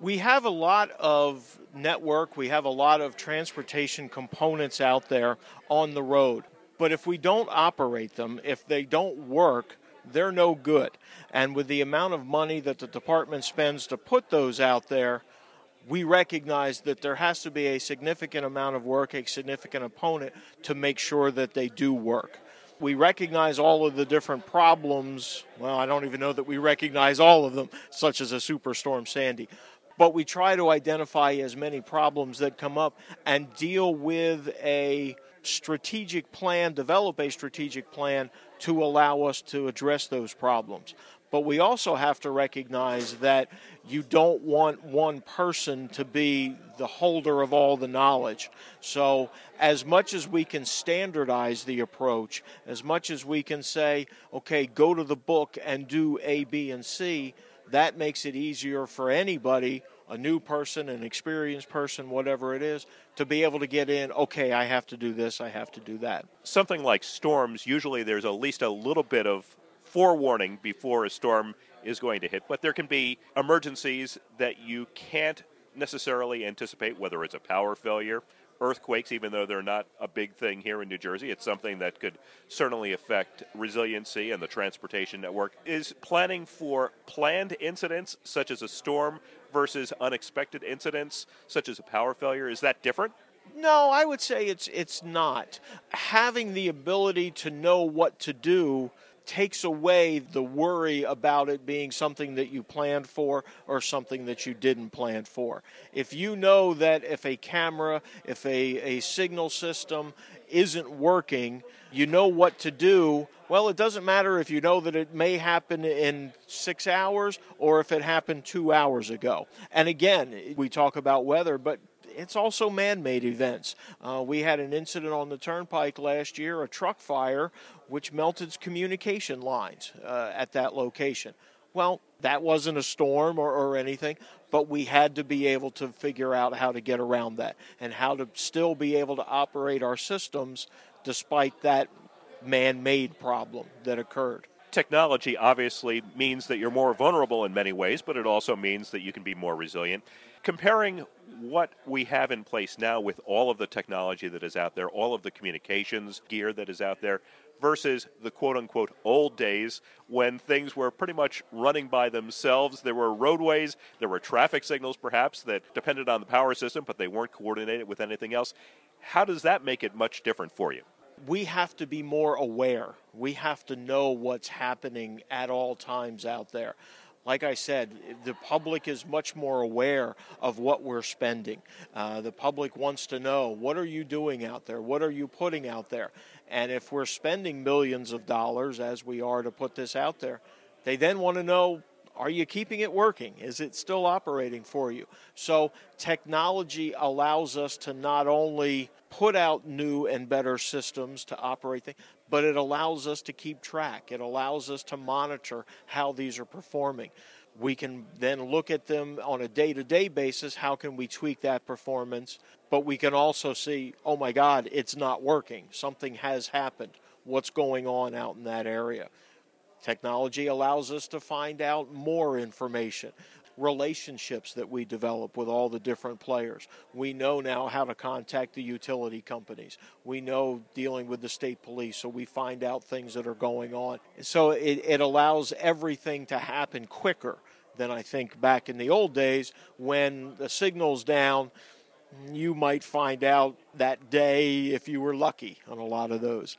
We have a lot of network, we have a lot of transportation components out there on the road. But if we don't operate them, if they don't work, they're no good. And with the amount of money that the department spends to put those out there, we recognize that there has to be a significant amount of work, a significant opponent to make sure that they do work. We recognize all of the different problems. Well, I don't even know that we recognize all of them, such as a superstorm Sandy but we try to identify as many problems that come up and deal with a strategic plan, develop a strategic plan to allow us to address those problems. But we also have to recognize that you don't want one person to be the holder of all the knowledge. So, as much as we can standardize the approach, as much as we can say, okay, go to the book and do A, B, and C, that makes it easier for anybody, a new person, an experienced person, whatever it is, to be able to get in, okay, I have to do this, I have to do that. Something like storms, usually there's at least a little bit of forewarning before a storm is going to hit, but there can be emergencies that you can't necessarily anticipate, whether it's a power failure, earthquakes, even though they're not a big thing here in New Jersey. It's something that could certainly affect resiliency and the transportation network. Is planning for planned incidents, such as a storm, versus unexpected incidents, such as a power failure, is that different? No, I would say it's it's not. Having the ability to know what to do takes away the worry about it being something that you planned for or something that you didn't plan for. If you know that if a camera, if a, a signal system isn't working, you know what to do. Well, it doesn't matter if you know that it may happen in six hours or if it happened two hours ago. And again, we talk about weather, but it's also man made events. Uh, we had an incident on the turnpike last year, a truck fire, which melted communication lines uh, at that location. Well, that wasn't a storm or, or anything, but we had to be able to figure out how to get around that and how to still be able to operate our systems despite that man made problem that occurred technology obviously means that you're more vulnerable in many ways, but it also means that you can be more resilient. Comparing what we have in place now with all of the technology that is out there, all of the communications gear that is out there, versus the quote unquote old days when things were pretty much running by themselves. There were roadways, there were traffic signals perhaps that depended on the power system, but they weren't coordinated with anything else. How does that make it much different for you? We have to be more aware. We have to know what's happening at all times out there. Like I said, the public is much more aware of what we're spending. Uh, the public wants to know what are you doing out there? What are you putting out there? And if we're spending millions of dollars, as we are to put this out there, they then want to know are you keeping it working? Is it still operating for you? So, technology allows us to not only put out new and better systems to operate things, but it allows us to keep track. It allows us to monitor how these are performing. We can then look at them on a day to day basis. How can we tweak that performance? But we can also see, oh my God, it's not working. Something has happened. What's going on out in that area? Technology allows us to find out more information relationships that we develop with all the different players. We know now how to contact the utility companies. We know dealing with the state police, so we find out things that are going on. So it, it allows everything to happen quicker than I think back in the old days when the signal's down. You might find out that day if you were lucky on a lot of those.